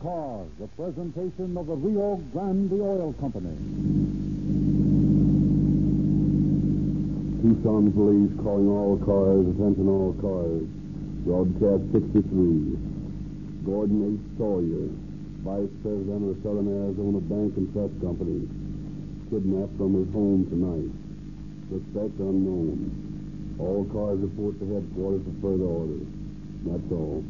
Cars, a presentation of the Rio Grande Oil Company. Tucson Police calling all cars, attention all cars. Broadcast 63. Gordon H. Sawyer, Vice President of the Southern Arizona Bank and Trust Company, kidnapped from his home tonight. Suspect unknown. All cars report to headquarters for further orders. That's all.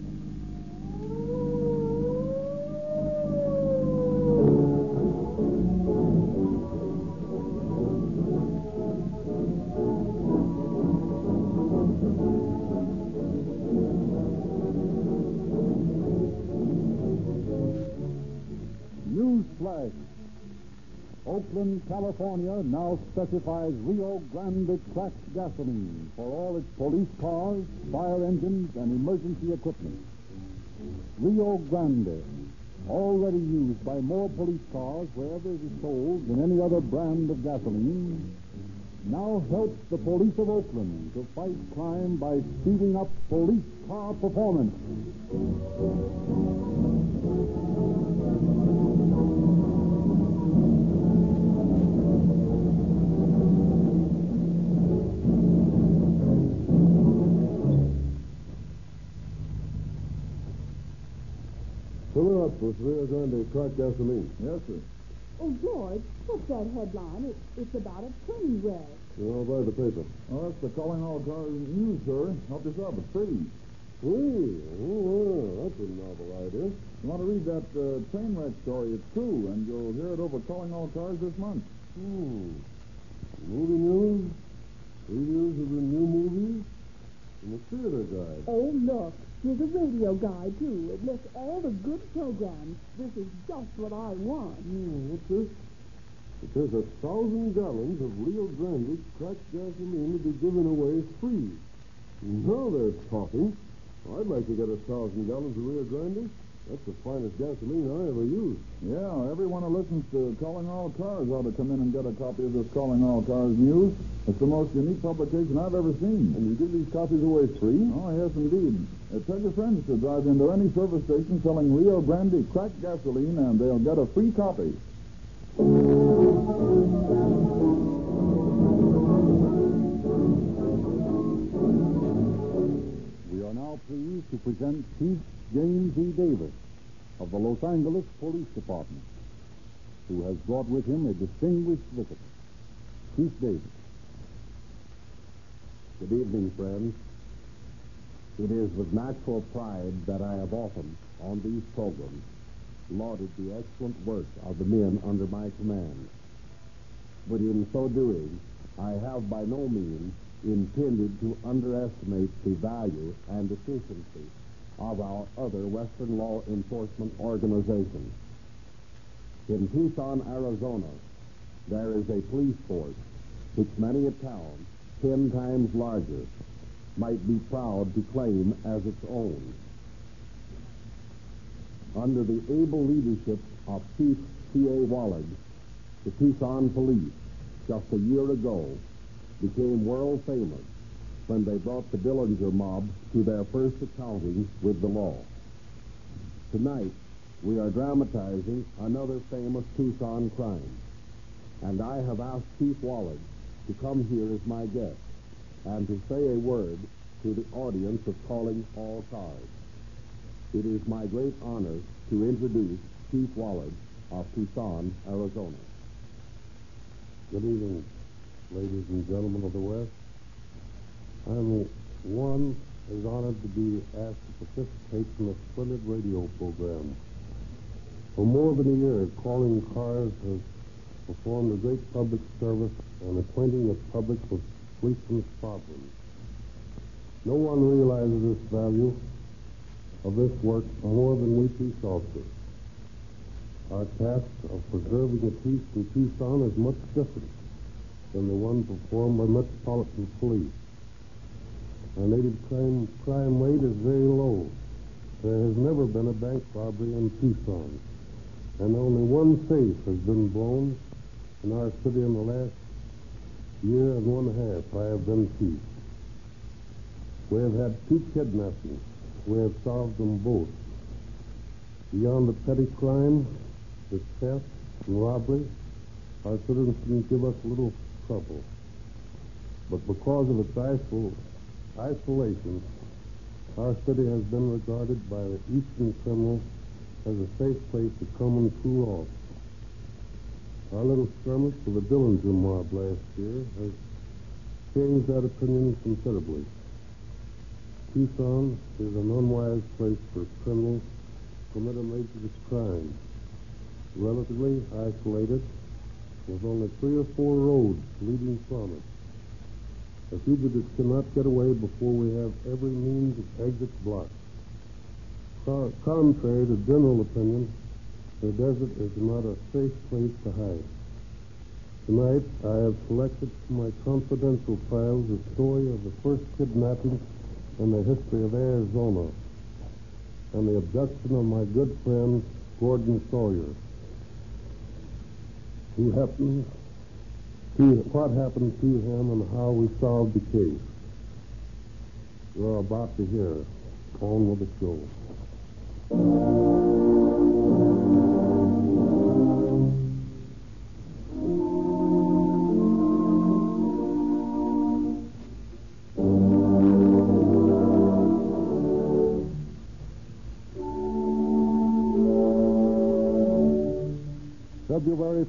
California now specifies Rio Grande cracked gasoline for all its police cars, fire engines, and emergency equipment. Rio Grande, already used by more police cars wherever it is sold than any other brand of gasoline, now helps the police of Oakland to fight crime by speeding up police car performance. Fill her up with Rio Grande cracked gasoline. Yes, sir. Oh, George, what's that headline? It, it's about a train wreck. I'll buy the paper. Oh, that's the Calling All Cars News, sir. Help yourself. It's free. Free? Oh, well, that's a novel idea. You want to read that uh, train wreck story? It's true, and you'll hear it over Calling All Cars this month. Hmm. Movie news, reviews of the new movies, and the theater guide. Oh, look, here's a radio guide, too. It lists all the good programs. This is just what I want. Hmm, what's this? It says a thousand gallons of Rio Grande cracked gasoline to be given away free. Now they're talking. I'd like to get a thousand gallons of Rio Grande. That's the finest gasoline I ever used. Yeah, everyone who listens to Calling All Cars ought to come in and get a copy of this Calling All Cars News. It's the most unique publication I've ever seen. And you give these copies away free? Oh, yes, indeed. Uh, tell your friends to drive into any service station selling Rio Grande cracked gasoline, and they'll get a free copy. Pleased to present Chief James E. Davis of the Los Angeles Police Department, who has brought with him a distinguished visitor. Chief Davis. Good evening, friends. It is with natural pride that I have often, on these programs, lauded the excellent work of the men under my command. But in so doing, I have by no means intended to underestimate the value and efficiency of our other Western law enforcement organizations. In Tucson, Arizona, there is a police force which many a town ten times larger might be proud to claim as its own. Under the able leadership of Chief C.A. Wollard, the Tucson police, just a year ago, became world famous when they brought the Dillinger mob to their first accounting with the law. Tonight, we are dramatizing another famous Tucson crime, and I have asked Chief Wollard to come here as my guest and to say a word to the audience of Calling All Cars. It is my great honor to introduce Chief Wollard of Tucson, Arizona. Good evening, ladies and gentlemen of the West. I'm one is honored to be asked to participate in a splendid radio program. For more than a year, Calling Cars has performed a great public service and acquainting the public with policemen's problems. No one realizes this value of this work more than we police officers. Our task of preserving the peace in Tucson is much different than the one performed by metropolitan police. Our native crime, crime rate is very low. There has never been a bank robbery in Tucson, and only one safe has been blown in our city in the last year and one half. I have been chief. We have had two kidnappings. We have solved them both. Beyond the petty crime, the theft and robbery, our citizens give us little trouble. But because of its isol- isolation, our city has been regarded by the eastern criminals as a safe place to come and cool off. Our little skirmish with the Dillinger mob last year has changed that opinion considerably. Tucson is an unwise place for criminals to commit a major crime. Relatively isolated, with only three or four roads leading from it. The fugitives cannot get away before we have every means of exit blocked. Co- contrary to general opinion, the desert is not a safe place to hide. Tonight, I have selected from my confidential files the story of the first kidnapping in the history of Arizona and the abduction of my good friend Gordon Sawyer, who happened to what happened to him and how we solved the case. You're about to hear. On with the show.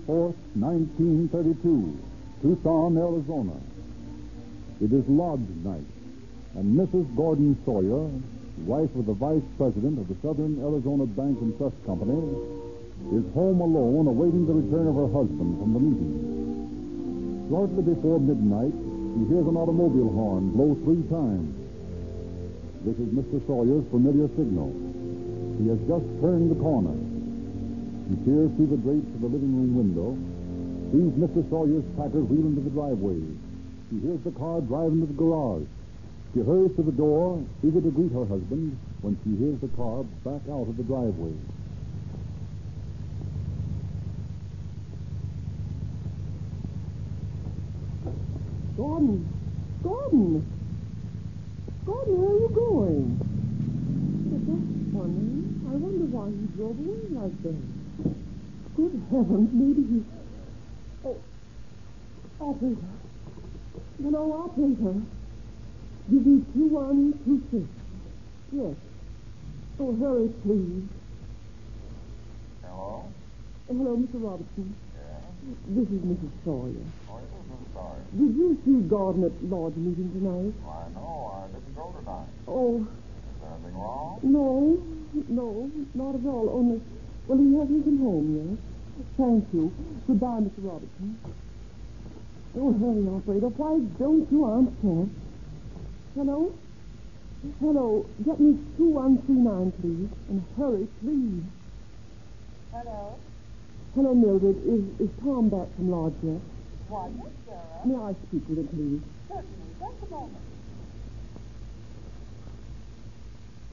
February 4th, 1932, Tucson, Arizona. It is lodge night, and Mrs. Gordon Sawyer, wife of the vice president of the Southern Arizona Bank and Trust Company, is home alone awaiting the return of her husband from the meeting. Shortly before midnight, she hears an automobile horn blow three times. This is Mr. Sawyer's familiar signal. He has just turned the corner. He peers through the drapes of the living room window, sees Mr. Sawyer's Packard wheel into the driveway. She hears the car drive into the garage. She hurries to the door, eager to greet her husband, when she hears the car back out of the driveway. Gordon! Gordon! Gordon, where are you going? But that's funny. I wonder why he drove away like that. Good heavens, maybe he... Oh, operator. Hello, operator. Give me 2126. Yes. Oh, hurry, please. Hello? Oh, hello, Mr. Robertson. Yeah? This is Mrs. Sawyer. Oh, is Mrs. Sawyer. Did you see Gordon at Lodge meeting tonight? I know. I didn't go tonight. Oh, Is there anything wrong? No, no, not at all. Only, well, he hasn't come home yet. Thank you. Goodbye, Mr. Robertson. Hmm? Oh, hurry, operator. Why don't you answer? Hello? Hello. Get me 2139, please. And hurry, please. Hello. Hello, Mildred. Is, is Tom back from Lodge yet? Why, yes, Sarah. May I speak with him, please? Certainly. Just a moment.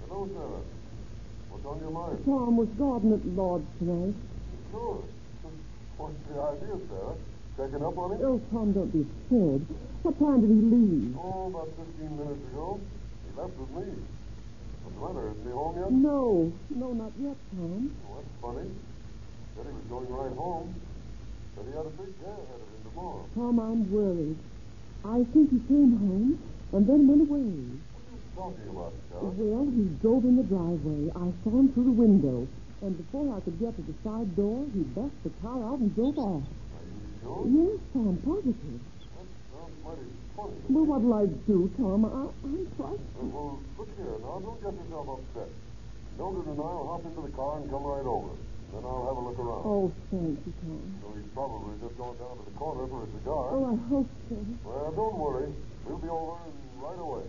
Hello, Sarah. What's on your mind? Tom, was Gordon at Lodge tonight? Sure. What's the idea, Sarah? Checking up on him? Oh, Tom, don't be scared. What time did he leave? Oh, about 15 minutes ago. He left with me. What's the matter? Isn't he home yet? No, no, not yet, Tom. Oh, that's funny. Said he was going right home. Said he had a big day ahead of him tomorrow. Tom, I'm worried. I think he came home and then went away. What are you talking about, Sarah? Well, he drove in the driveway. I saw him through the window. And before I could get to the side door, he backed the car out and drove off. Are you sure? Yes, Tom, positive. That sounds mighty funny. to Well, what'll I do, Tom? I, I'm frightened. Well, look here. Now, don't get yourself upset. Mildred and I'll hop into the car and come right over. Then I'll have a look around. Oh, thank you, Tom. So he's probably just gone down to the corner for a cigar. Oh, I hope so. Well, don't worry. We'll be over right away.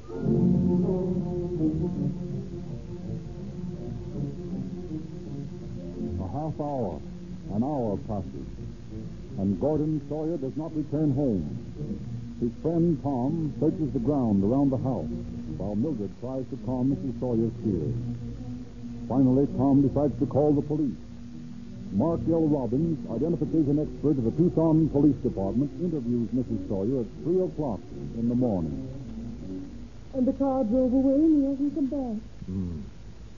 Half hour, an hour passes, and Gordon Sawyer does not return home. His friend Tom searches the ground around the house, while Mildred tries to calm Mrs. Sawyer's fears. Finally, Tom decides to call the police. Mark L. Robbins, identification expert of the Tucson Police Department, interviews Mrs. Sawyer at 3 o'clock in the morning. And the car drove away and he hasn't come back. Hmm.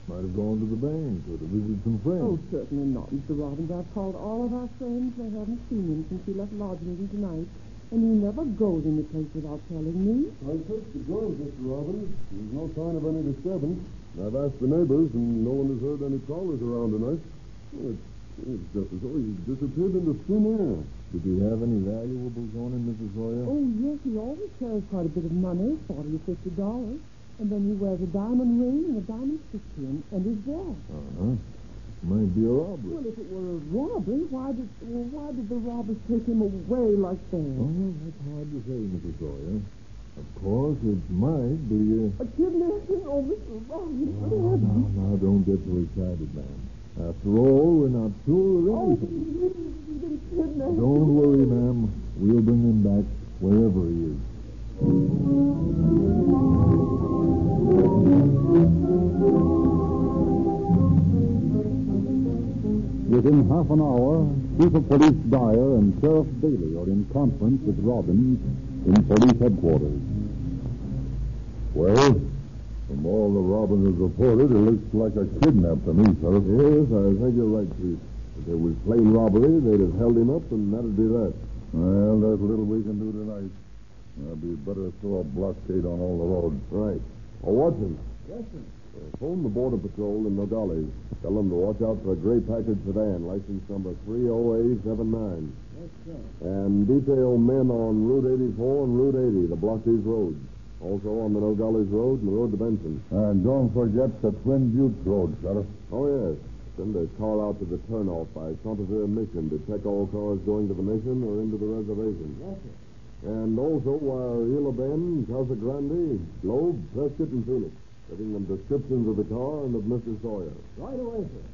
Might have gone to the bank or to visit some friends. Oh, certainly not, Mr. Robbins. I've called all of our friends. They haven't seen him since he left lodge meeting tonight. And he never goes any place without telling me. I searched the grounds, Mr. Robbins. There's no sign of any disturbance. I've asked the neighbors, and no one has heard any callers around tonight. It's, it's just as though he disappeared into thin air. Did he have any valuables on him, Mrs. Sawyer? Oh, yes, he always carries quite a bit of money, forty or fifty dollars. And then he wears a diamond ring and a diamond pin and his watch. Uh-huh. Might be a robbery. Well, if it were a robbery, why did well, why did the robbers take him away like that? Oh, that's hard to say, Mrs. Sawyer. Of course, it might be a... A kidnapping? Oh, Mr. Robbins, what Now, now, happened? don't get so excited, ma'am. After all, we're not sure of Oh, anything. kidnapped. Don't worry, ma'am. We'll bring him back wherever he is. Within half an hour, Chief of Police Dyer and Sheriff Bailey are in conference with Robbins in police headquarters. Well, from all the Robbins has reported, it looks like a kidnap to me, Sheriff. Yes, I think you're right, Chief. If it was plain robbery, they'd have held him up, and that'd be that. Well, there's little we can do tonight. It'd be better to throw a blockade on all the roads. Right. Oh, Watson. Yes, sir. Uh, phone the Border Patrol in Nogales. Tell them to watch out for a gray Packard sedan, license number 30879. Yes, sir. And detail men on Route 84 and Route 80 to block these roads. Also on the Nogales Road and the road to Benson. And don't forget the Twin Buttes Road, Sheriff. Oh, yes. Send a car out to the turnoff by San Xavier Mission to check all cars going to the mission or into the reservation. Yes, sir. And also wire Gila Bend, Casa Grande, Globe, Prescott, and Phoenix. Giving them descriptions of the car and of Mr. Sawyer. Right away, sir.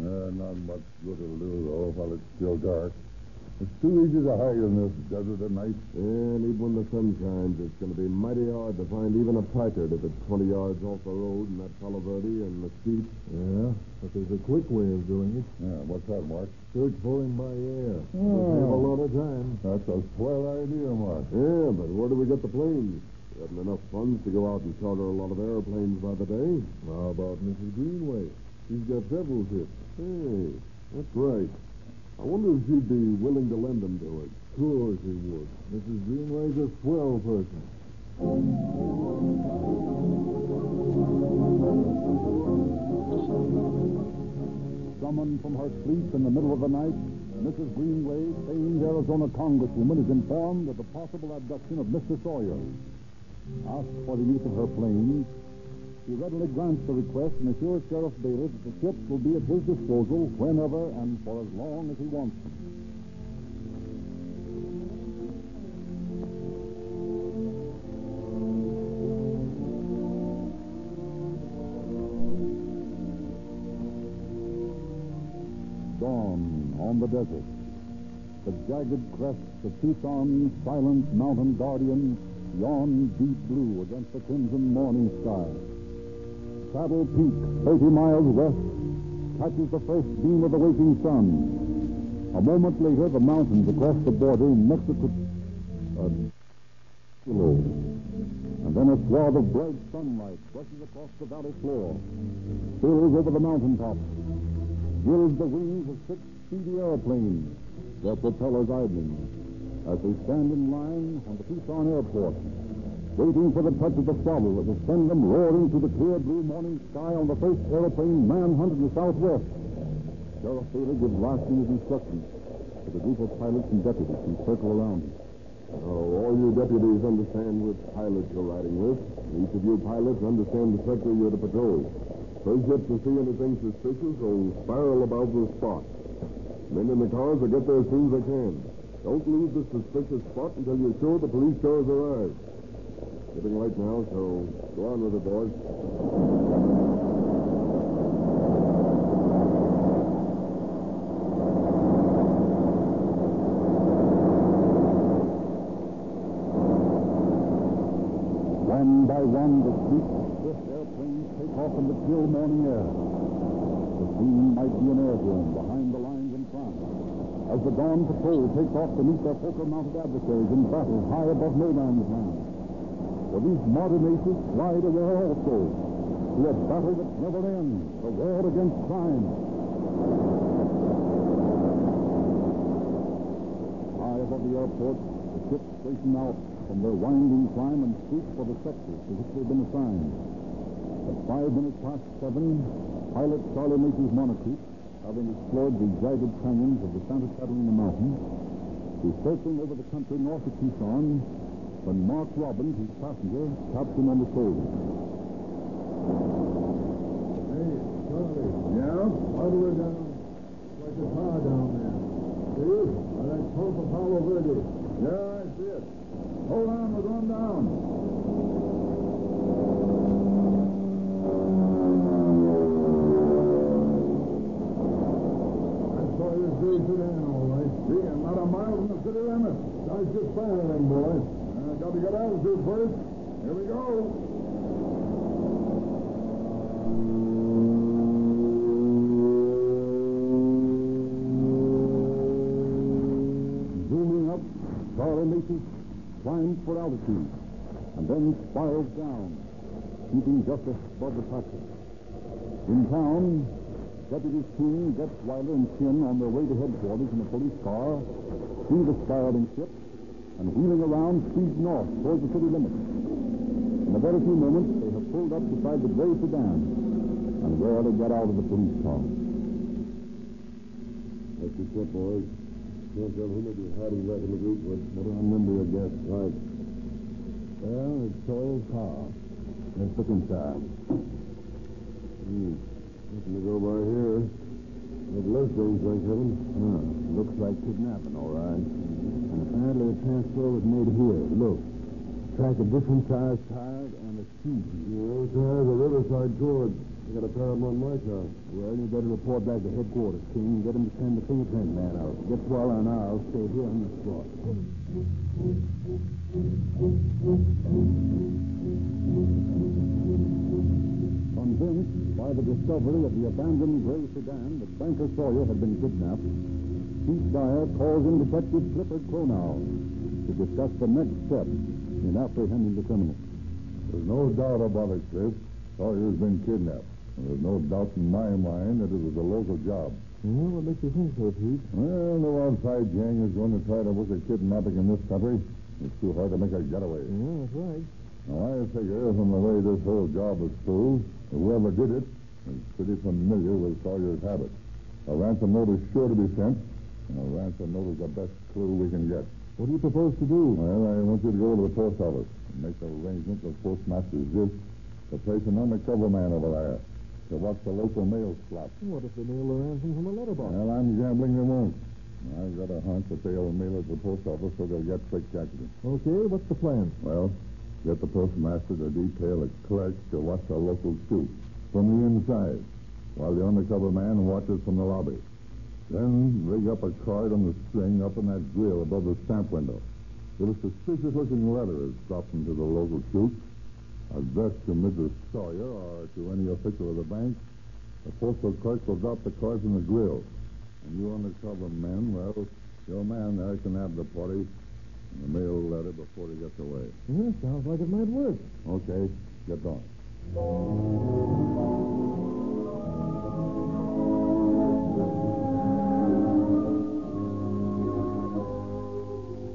Uh, not much good it'll do, though, while it's still dark. It's too easy to hide in this desert at night. And even when the sun shines, it's going to be mighty hard to find even a Packard if it's 20 yards off the road in that Palo Verde and Mesquite. Yeah, but there's a quick way of doing it. Yeah, what's that, Mark? Search for him by air. We'll save a lot of time. That's a swell idea, Mark. Yeah, but where do we get the planes? We haven't enough funds to go out and charter a lot of airplanes by the day. How about Mrs. Greenway? She's got several ships. Hey, that's right. I wonder if she'd be willing to lend them to us. Sure she would. Mrs. Greenway's a swell person. Summoned from her sleep in the middle of the night, Mrs. Greenway, famed Arizona congresswoman, is informed of the possible abduction of Mr. Sawyer. Asked for the use of her planes, she readily grants the request and assures Sheriff Bailey that the ships will be at his disposal whenever and for as long as he wants them. Dawn on the desert. The jagged crests of Tucson's silent mountain guardian yawn deep blue against the crimson morning sky. Saddle Peak, 30 miles west, catches the first beam of the waking sun. A moment later, the mountains across the border in Mexico. Uh. And then a swath of bright sunlight brushes across the valley floor, spills over the mountaintops, gilds the wings of six speedy airplanes, their propellers idling, as they stand in line on the Tucson airport, waiting for the touch of the throttle that will send them roaring through the clear blue morning sky on the first airplane manhunt in the southwest. Sheriff Bailey gives last minute instructions to the group of pilots and deputies who circle around him. Oh, all you deputies understand which pilots you're riding with. Each of you pilots understand the sector you're to patrol. First ship to see anything suspicious will spiral about the spot. Men in the cars will get there as soon as they can. Don't leave the suspicious spot until you're sure the police cars arrive. Getting late now, so go on with it, boys. One by one, the sleek, swift airplanes take off in the chill morning air. The scene might be an airdrome behind the lines in front. As the dawn patrol takes off to meet their poker-mounted adversaries in battle high above no man's land. For these modern aces slide away also. to a battle that never ends, a war against crime. High above the airport, the ships straighten out from their winding climb and shoot for the sectors to which they've been assigned. At five minutes past seven, pilot Charlie Macy's Monocoupe, having explored the jagged canyons of the Santa Catalina Mountains, is circling over the country north of Tucson when Mark Robbins, his passenger, taps him on the shoulder. Hey, Charlie. Yeah? How do we down? Like a car down there. See? By that pump of Palo Verde. Yeah, I see it. Hold on, we're going down. All right. See, I'm not a mile from the city limit. Start your firing, boys. Uh, got to get altitude first. Here we go. Zooming up, Charlie Mason climbs for altitude and then spirals down, keeping just above the platform. In town, deputies King, Gutzweiler, and Chin on their way to headquarters in a police car see the spiraling ship and wheeling around speed north towards the city limits. In a very few moments, they have pulled up beside the gray sedan and rarely get out of the police car. That's the ship, boys. Can't tell who may be hiding back in the. What do I remember your guess? Right. Well, it's Sawyer's car. Let's look inside. Hmm. Nothing to go by here. That less things, thank heaven. Looks like kidnapping, all right. And apparently a transfer was made here. Look. Track of different sized tires and a key. Yeah, tires are Riverside Cord. I got a pair of them on my car. Well, you better report back to headquarters, King. And get him to send the fingerprint man out. Gutzweiler and I'll stay here on the spot. The discovery of the abandoned gray sedan that Banker Sawyer had been kidnapped, Chief Dyer calls in Detective Clifford Cronow to discuss the next step in apprehending the criminal. There's no doubt about it, Cliff. Sawyer's been kidnapped. And there's no doubt in my mind that it was a local job. Well, what makes you think so, Pete? Well, no outside gang is going to try to work a kidnapping in this country. It's too hard to make a getaway. Yeah, that's right. Now, I figure from the way this whole job is proved, whoever did it is pretty familiar with Sawyer's habits. A ransom note is sure to be sent, and a ransom note is the best clue we can get. What do you propose to do? Well, I want you to go to the post office and make arrangements with Postmaster Zisk to place an undercover man over there to watch the local mail slot. What if they mail the ransom from a letterbox? Well, I'm gambling they won't. I've got a hunch that they'll mail it to the post office so they'll get quick jacketed. Okay, what's the plan? Well, get the postmaster to detail a clerk to watch the local chute from the inside while the undercover man watches from the lobby. Then rig up a card on the string up in that grill above the stamp window. If a suspicious-looking letter is dropped into the local chute, addressed to Mrs. Sawyer or to any official of the bank, the postal clerk will drop the cards in the grill. And you undercover men, well, your man there can have the party and the mail letter before he gets away. Yeah, sounds like it might work. Okay, get on.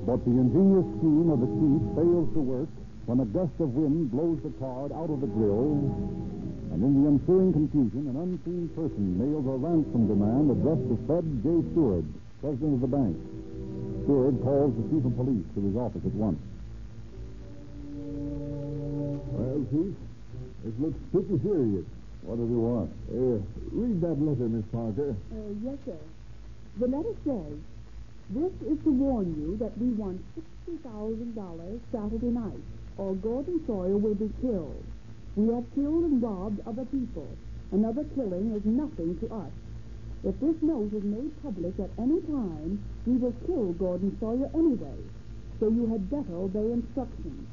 But the ingenious scheme of the chief fails to work when a gust of wind blows the card out of the grill, and in the ensuing confusion, an unseen person mails a ransom demand addressed to Fred J. Stewart, president of the bank. Stewart calls the chief of police to his office at once. Well, Chief, it looks pretty serious. What does he want? Uh, read that letter, Miss Parker. Uh, yes, sir. The letter says, this is to warn you that we want $60,000 Saturday night, or Gordon Sawyer will be killed. We have killed and robbed other people. Another killing is nothing to us. If this note is made public at any time, we will kill Gordon Sawyer anyway. So you had better obey instructions.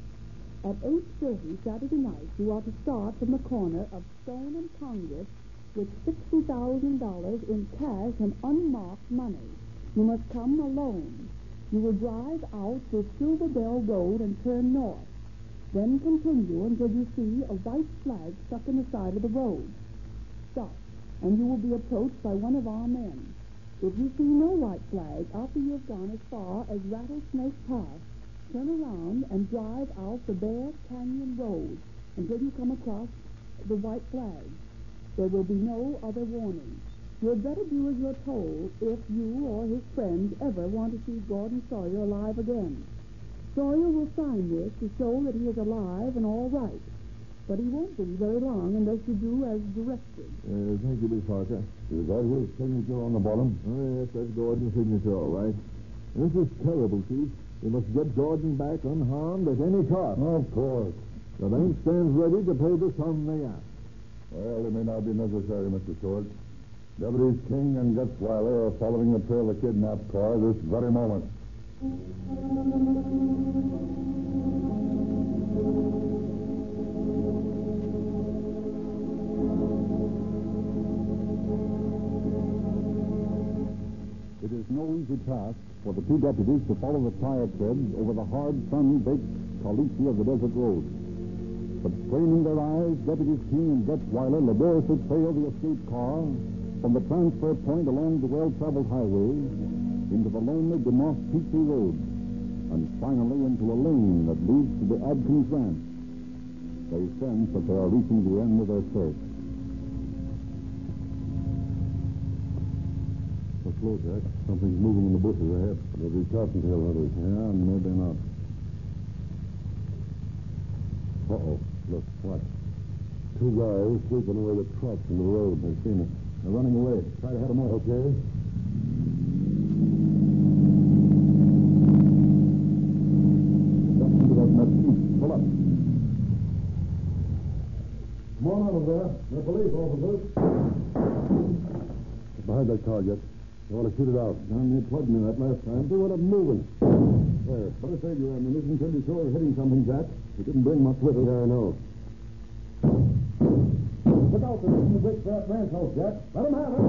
At 8.30 Saturday night, you are to start from the corner of Stone and Congress with $60,000 in cash and unmarked money. You must come alone. You will drive out to Silver Bell Road and turn north. Then continue until you see a white flag stuck in the side of the road. Stop, and you will be approached by one of our men. If you see no white flag after you have gone as far as Rattlesnake Pass, turn around and drive out the Bear Canyon Road until you come across the white flag. There will be no other warning. You had better do as you're told if you or his friends ever want to see Gordon Sawyer alive again. Sawyer will sign this to show that he is alive and all right. But he won't be very long unless you do as directed. Uh, thank you, Miss Parker. Is that his signature on the bottom? Oh, yes, that's Gordon's signature, all right. This is terrible, Chief. We must get Gordon back unharmed at any cost. Of course. The bank stands ready to pay the sum they ask. Well, it may not be necessary, Mr. Stewart. Deputies King and Gutzweiler are following the trail of the kidnapped car this very moment. It is no easy task for the two deputies to follow the tire treads over the hard, sun-baked caliche of the desert road. But straining their eyes, Deputies King and Gutzweiler laboriously trail the escape car from the transfer point along the well-traveled highway into the lonely DeMoss Petrie Road, and finally into a lane that leads to the Adkins Ranch. They sense that they are reaching the end of their search. So slow, Jack. Something's moving in the bushes ahead. Maybe cottontail hunters. Yeah, maybe not. Uh-oh. Look, what? Two guys sweeping away the trucks in the road. They've seen us. They're running away. Try to head them off. Okay. Jump into that mesquite. Pull up. Come on out of there. They're police officers. Behind that car, Jet. You want to shoot it out? Down near plugged me that last time. Do what I'm moving. Where? Better save your ammunition until you're sure of hitting something, Jack. We didn't bring much with us. Yeah, I know. Look out, making the break for that ranch house, Jack. Let them have it.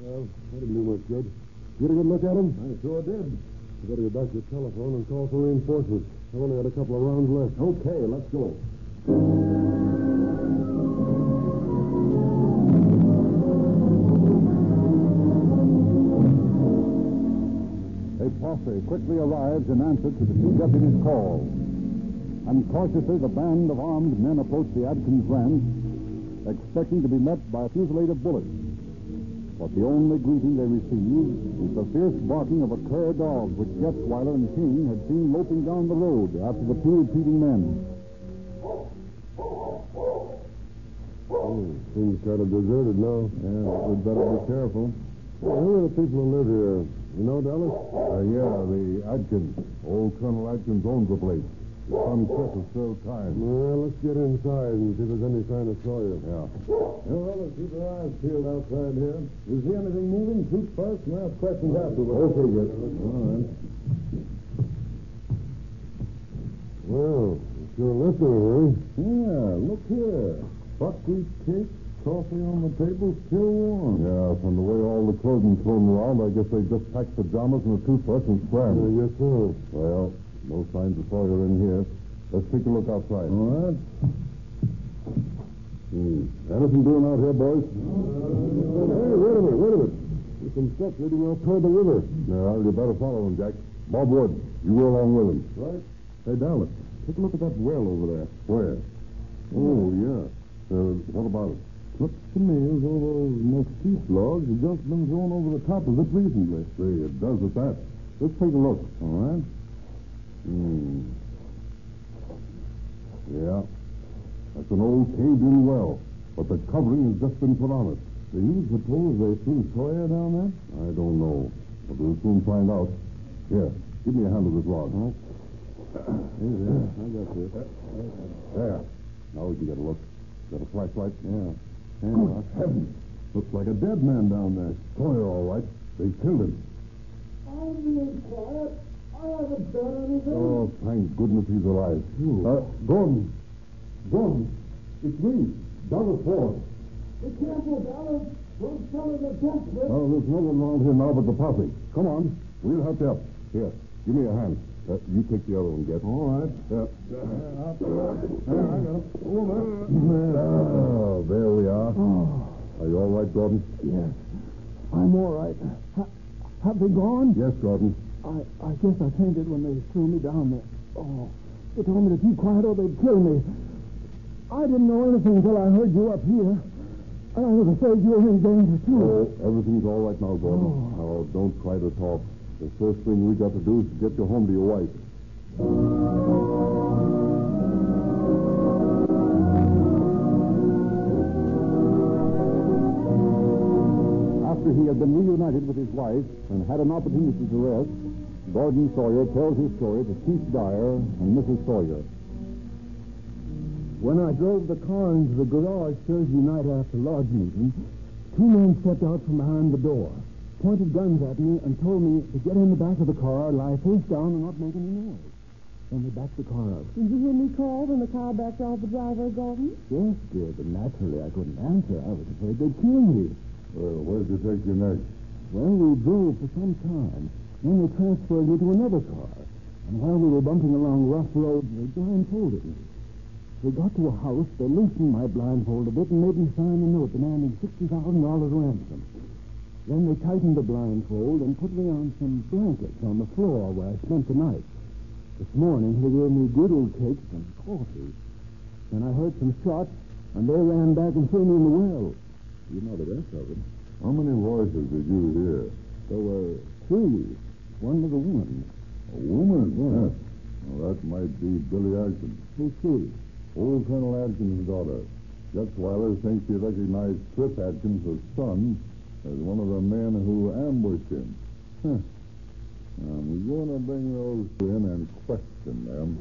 Well, that didn't do much good. You get a good look at him? I sure did. You better get back to your telephone and call for reinforcements. I've only got a couple of rounds left. Okay, let's go. Quickly arrives in answer to the two deputies' call. And cautiously, the band of armed men approach the Adkins ranch, expecting to be met by a fusillade of bullets. But the only greeting they receive is the fierce barking of a cur dog which Gutzweiler and King had seen loping down the road after the two retreating men. Oh, seems kind of deserted now. Yeah, we'd better be careful. Well, who are the people who live here? You know, Dallas? Uh, yeah, the Adkins. Old Colonel Adkins owns the place. His son Chris is still time. Well, let's get inside and see if there's any sign of Sawyer. Yeah. Well, let's keep our eyes peeled outside here. You see anything moving, shoot first and ask questions afterwards. Okay, yes. All right. Well, it's your listener, huh? Yeah, look here. Buckwheat cake, coffee on the table, still warm. Yeah, from the way all the clothing thrown around, I guess they just packed pajamas and a toothbrush and swam. Guess so. Well, no signs of Sawyer in here. Let's take a look outside. All right. Hmm. Anything doing out here, boys? Hey, wait a minute, wait a minute. There's some steps leading out toward the river. Yeah, you better follow him, Jack. Bob Wood, you go along with him. Right. Hey, Dallas, take a look at that well over there. Where? Oh, yeah. Uh, what about it? Looks to me as though those mesquite logs have just been thrown over the top of it recently. See, it does at that. Let's take a look. All right. Hmm. Yeah. That's an old caved-in well, but the covering has just been put on it. Do you suppose they threw Sawyer down there? I don't know, but we'll soon find out. Here, give me a hand with this rod. Here, there. I got this. There. Now we can get a look. Got a flashlight? Yeah. Good heavens. Looks like a dead man down there. Sawyer, all right. They killed him. I'm being quiet. I haven't done anything. Oh, thank goodness he's alive. Uh, Gordon. Gordon. It's me, Douglas Ford. Be careful, Dallas. Don't tell her the desperate. Oh, there's no one around here now but the posse. Come on. We'll help you up. Here, Give me a hand. Uh, you take the other one, Get. All right. Yeah. Up there. There, I got him. Oh, there we are. Oh, Are you all right, Gordon? yes. I'm all right. Ha- have they gone? Yes, Gordon. I, I guess I fainted when they threw me down there. Oh, they told me to keep quiet or they'd kill me. I didn't know anything until I heard you up here. I was afraid you were in danger, too. Oh, everything's all right now, Gordon. Oh. Now, don't try to talk. The first thing we got to do is to get you home to your wife. After he had been reunited with his wife and had an opportunity to rest, Gordon Sawyer tells his story to Chief Dyer and Mrs. Sawyer. When I drove the car into the garage Thursday night after lodge meeting, two men stepped out from behind the door, pointed guns at me, and told me to get in the back of the car, lie face down, and not make any noise. Then they backed the car up. Did you hear me call when the car backed off the driveway, Gordon? Yes, dear, but naturally I couldn't answer. I was afraid they'd kill me. Well, where'd you take you next? Well, we drove for some time. Then they transferred me to another car. And while we were bumping along rough roads, they blindfolded me. We got to a house, they loosened my blindfold a bit and made me sign a note demanding $60,000 ransom. Then they tightened the blindfold and put me on some blankets on the floor where I spent the night. This morning, they gave me griddle cakes and coffee. Then I heard some shots, and they ran back and threw me in the well. You know the rest of it. How many voices did you hear? There were three. One was a woman. A woman? Yes. Well, that might be Billy Adkins. Who's she? Old Colonel Adkins' daughter. Gutzweiler thinks he recognized Trip Adkins' son as one of the men who ambushed him. Huh. I'm going to bring those in and question them.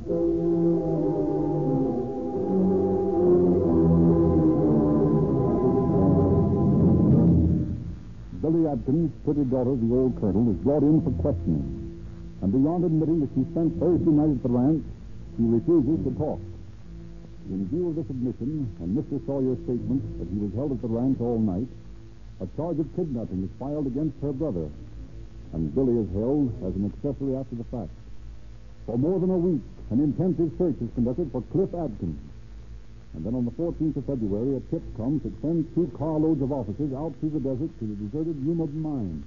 Billy Adkins, pretty daughter of the old colonel, is brought in for questioning. And beyond admitting that she spent Thursday night at the ranch, she refuses to talk. In view of this admission and Mr. Sawyer's statement that he was held at the ranch all night, a charge of kidnapping is filed against her brother, and Billy is held as an accessory after the fact. For more than a week, an intensive search is conducted for Cliff Adkins. And then on the 14th of February, a tip comes that sends two carloads of officers out through the desert to the deserted Yuma mine.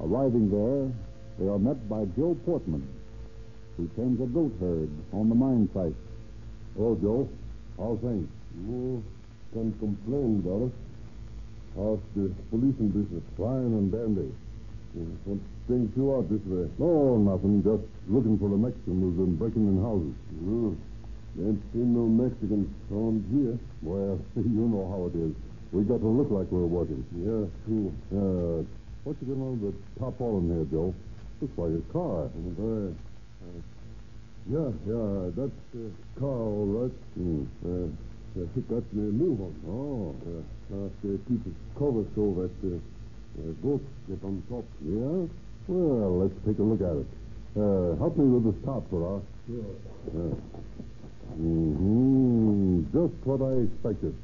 Arriving there, they are met by Joe Portman, who tends a goat herd on the mine site. Oh, Joe. How's things? You can complain, complain, Doris. How's the policing business? Fine and dandy. What brings you out this way? No, nothing. Just looking for the Mexican who's been breaking in houses. No. Ain't seen no Mexicans around here. Well, you know how it is. We got to look like we're working. Yeah, true. Uh, what you got on the top all in here, Joe? Looks like a car. Uh, yeah, yeah, that's the car, all right. Hmm. Uh, that's it new one. Oh. Uh, to keep it covered so that uh, uh, goats get on top. Yeah? Well, let's take a look at it. Uh, help me with the stop, Farrar. Sure. Yeah. Mm-hmm. Just what I expected.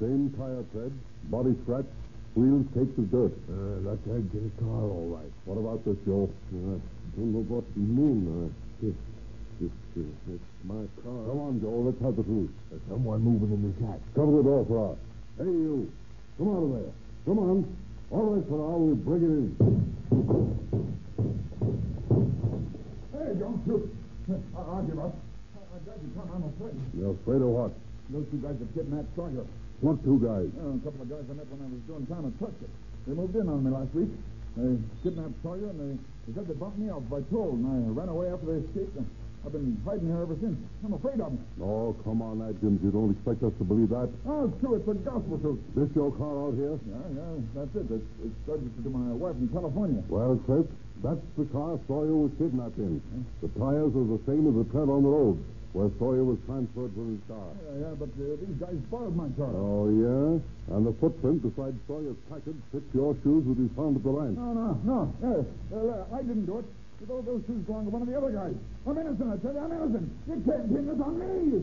Same tire tread, body scratch, wheels caked with dirt. Uh, that's a good car, all right. What about this, Joe? Uh, don't know what you mean. Uh, this, this, uh, it's my car. Come on, Joe. Let's have the truth. There's someone moving in the shack. Cover the door for us. Hey, you. Come out of there. Come on. All right, for now, we'll bring it in. Hey, don't shoot. I'll give up. I got you, Tom. I'm afraid. You're afraid of what? Those two guys have kidnapped Sawyer. What two guys? Uh, a couple of guys I met when I was doing time at Tusker. They moved in on me last week. They kidnapped Sawyer, and they, they said they bumped me out by toll, and I ran away after they escaped. And I've been hiding here ever since. I'm afraid of them. Oh, come on, Adkins. You don't expect us to believe that? Oh, true. It's a gospel truth. This your car out here? Yeah, yeah, that's it. It's, it's registered to my wife in California. Well, Chris, that's the car Sawyer was kidnapped in. The tires are the same as the tread on the road, where Sawyer was transferred from his car. Yeah, yeah, but uh, these guys borrowed my car. Oh, yeah? And the footprint beside Sawyer's Packard fits your shoes that he found at the ranch. No, no, no. Well, uh, I didn't do it. With all those shoes belong to one of the other guys. I'm innocent, I tell you, I'm innocent. You can't pin this on me.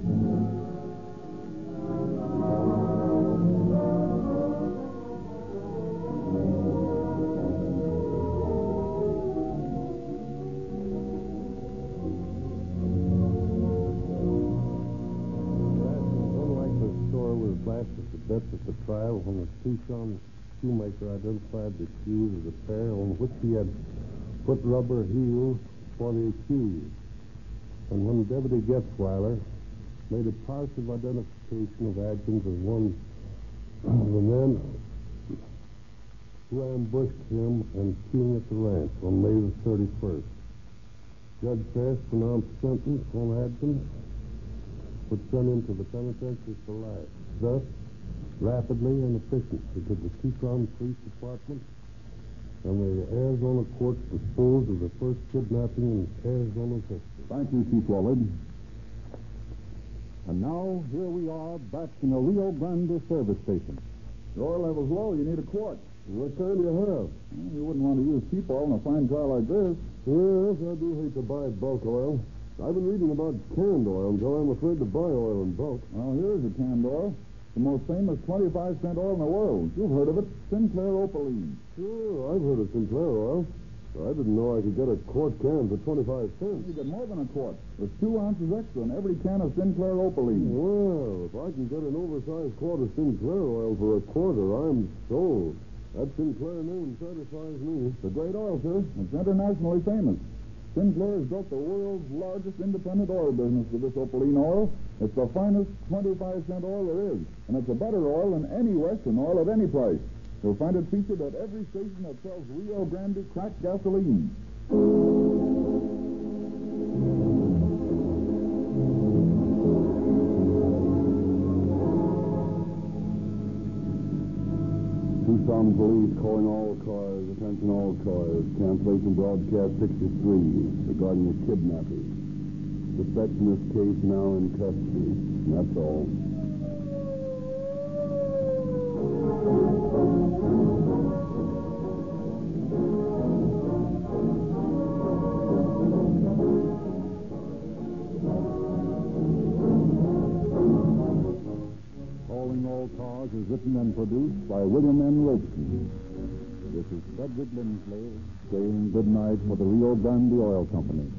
Blasted to death at the trial when a Tucson shoemaker identified the shoes as a pair on which he had put rubber heels for the accused. And when Deputy Gutzweiler made a positive identification of Adkins as one of the men who ambushed him and King at the ranch on May the 31st. Judge Fass pronounced sentence on Adkins, was sent into the penitentiary for life. Thus, rapidly and efficiently did the Tucson Police Department and the Arizona courts dispose of the first kidnapping in Arizona's history. Thank you, Chief Wollard. And now, here we are back in the Rio Grande service station. The oil level's low. You need a quart. What kind do you have? Well, you wouldn't want to use cheap oil in a fine car like this. Yes, I do hate to buy bulk oil. I've been reading about canned oil, so I'm afraid to buy oil in bulk. Well, here's a canned oil. The most famous 25 cent oil in the world. You've heard of it. Sinclair Opaline. Sure, I've heard of Sinclair oil. I didn't know I could get a quart can for 25 cents. You get more than a quart. There's two ounces extra in every can of Sinclair Opaline. Well, if I can get an oversized quart of Sinclair oil for a quarter, I'm sold. That Sinclair name satisfies me. It's a great oil, sir. It's internationally famous. Sinclair has built the world's largest independent oil business with this Opaline oil. It's the finest 25 cent oil there is, and it's a better oil than any Western oil at any price. You'll find it featured at every station that sells Rio Grande cracked gasoline. Police calling all cars, attention all cars, cancellation broadcast 63 regarding a kidnapping. Suspect in this case now in custody. That's all. Written and produced by William N. Robson. This is Frederick Lindsley saying good night for the Rio Grande Oil Company.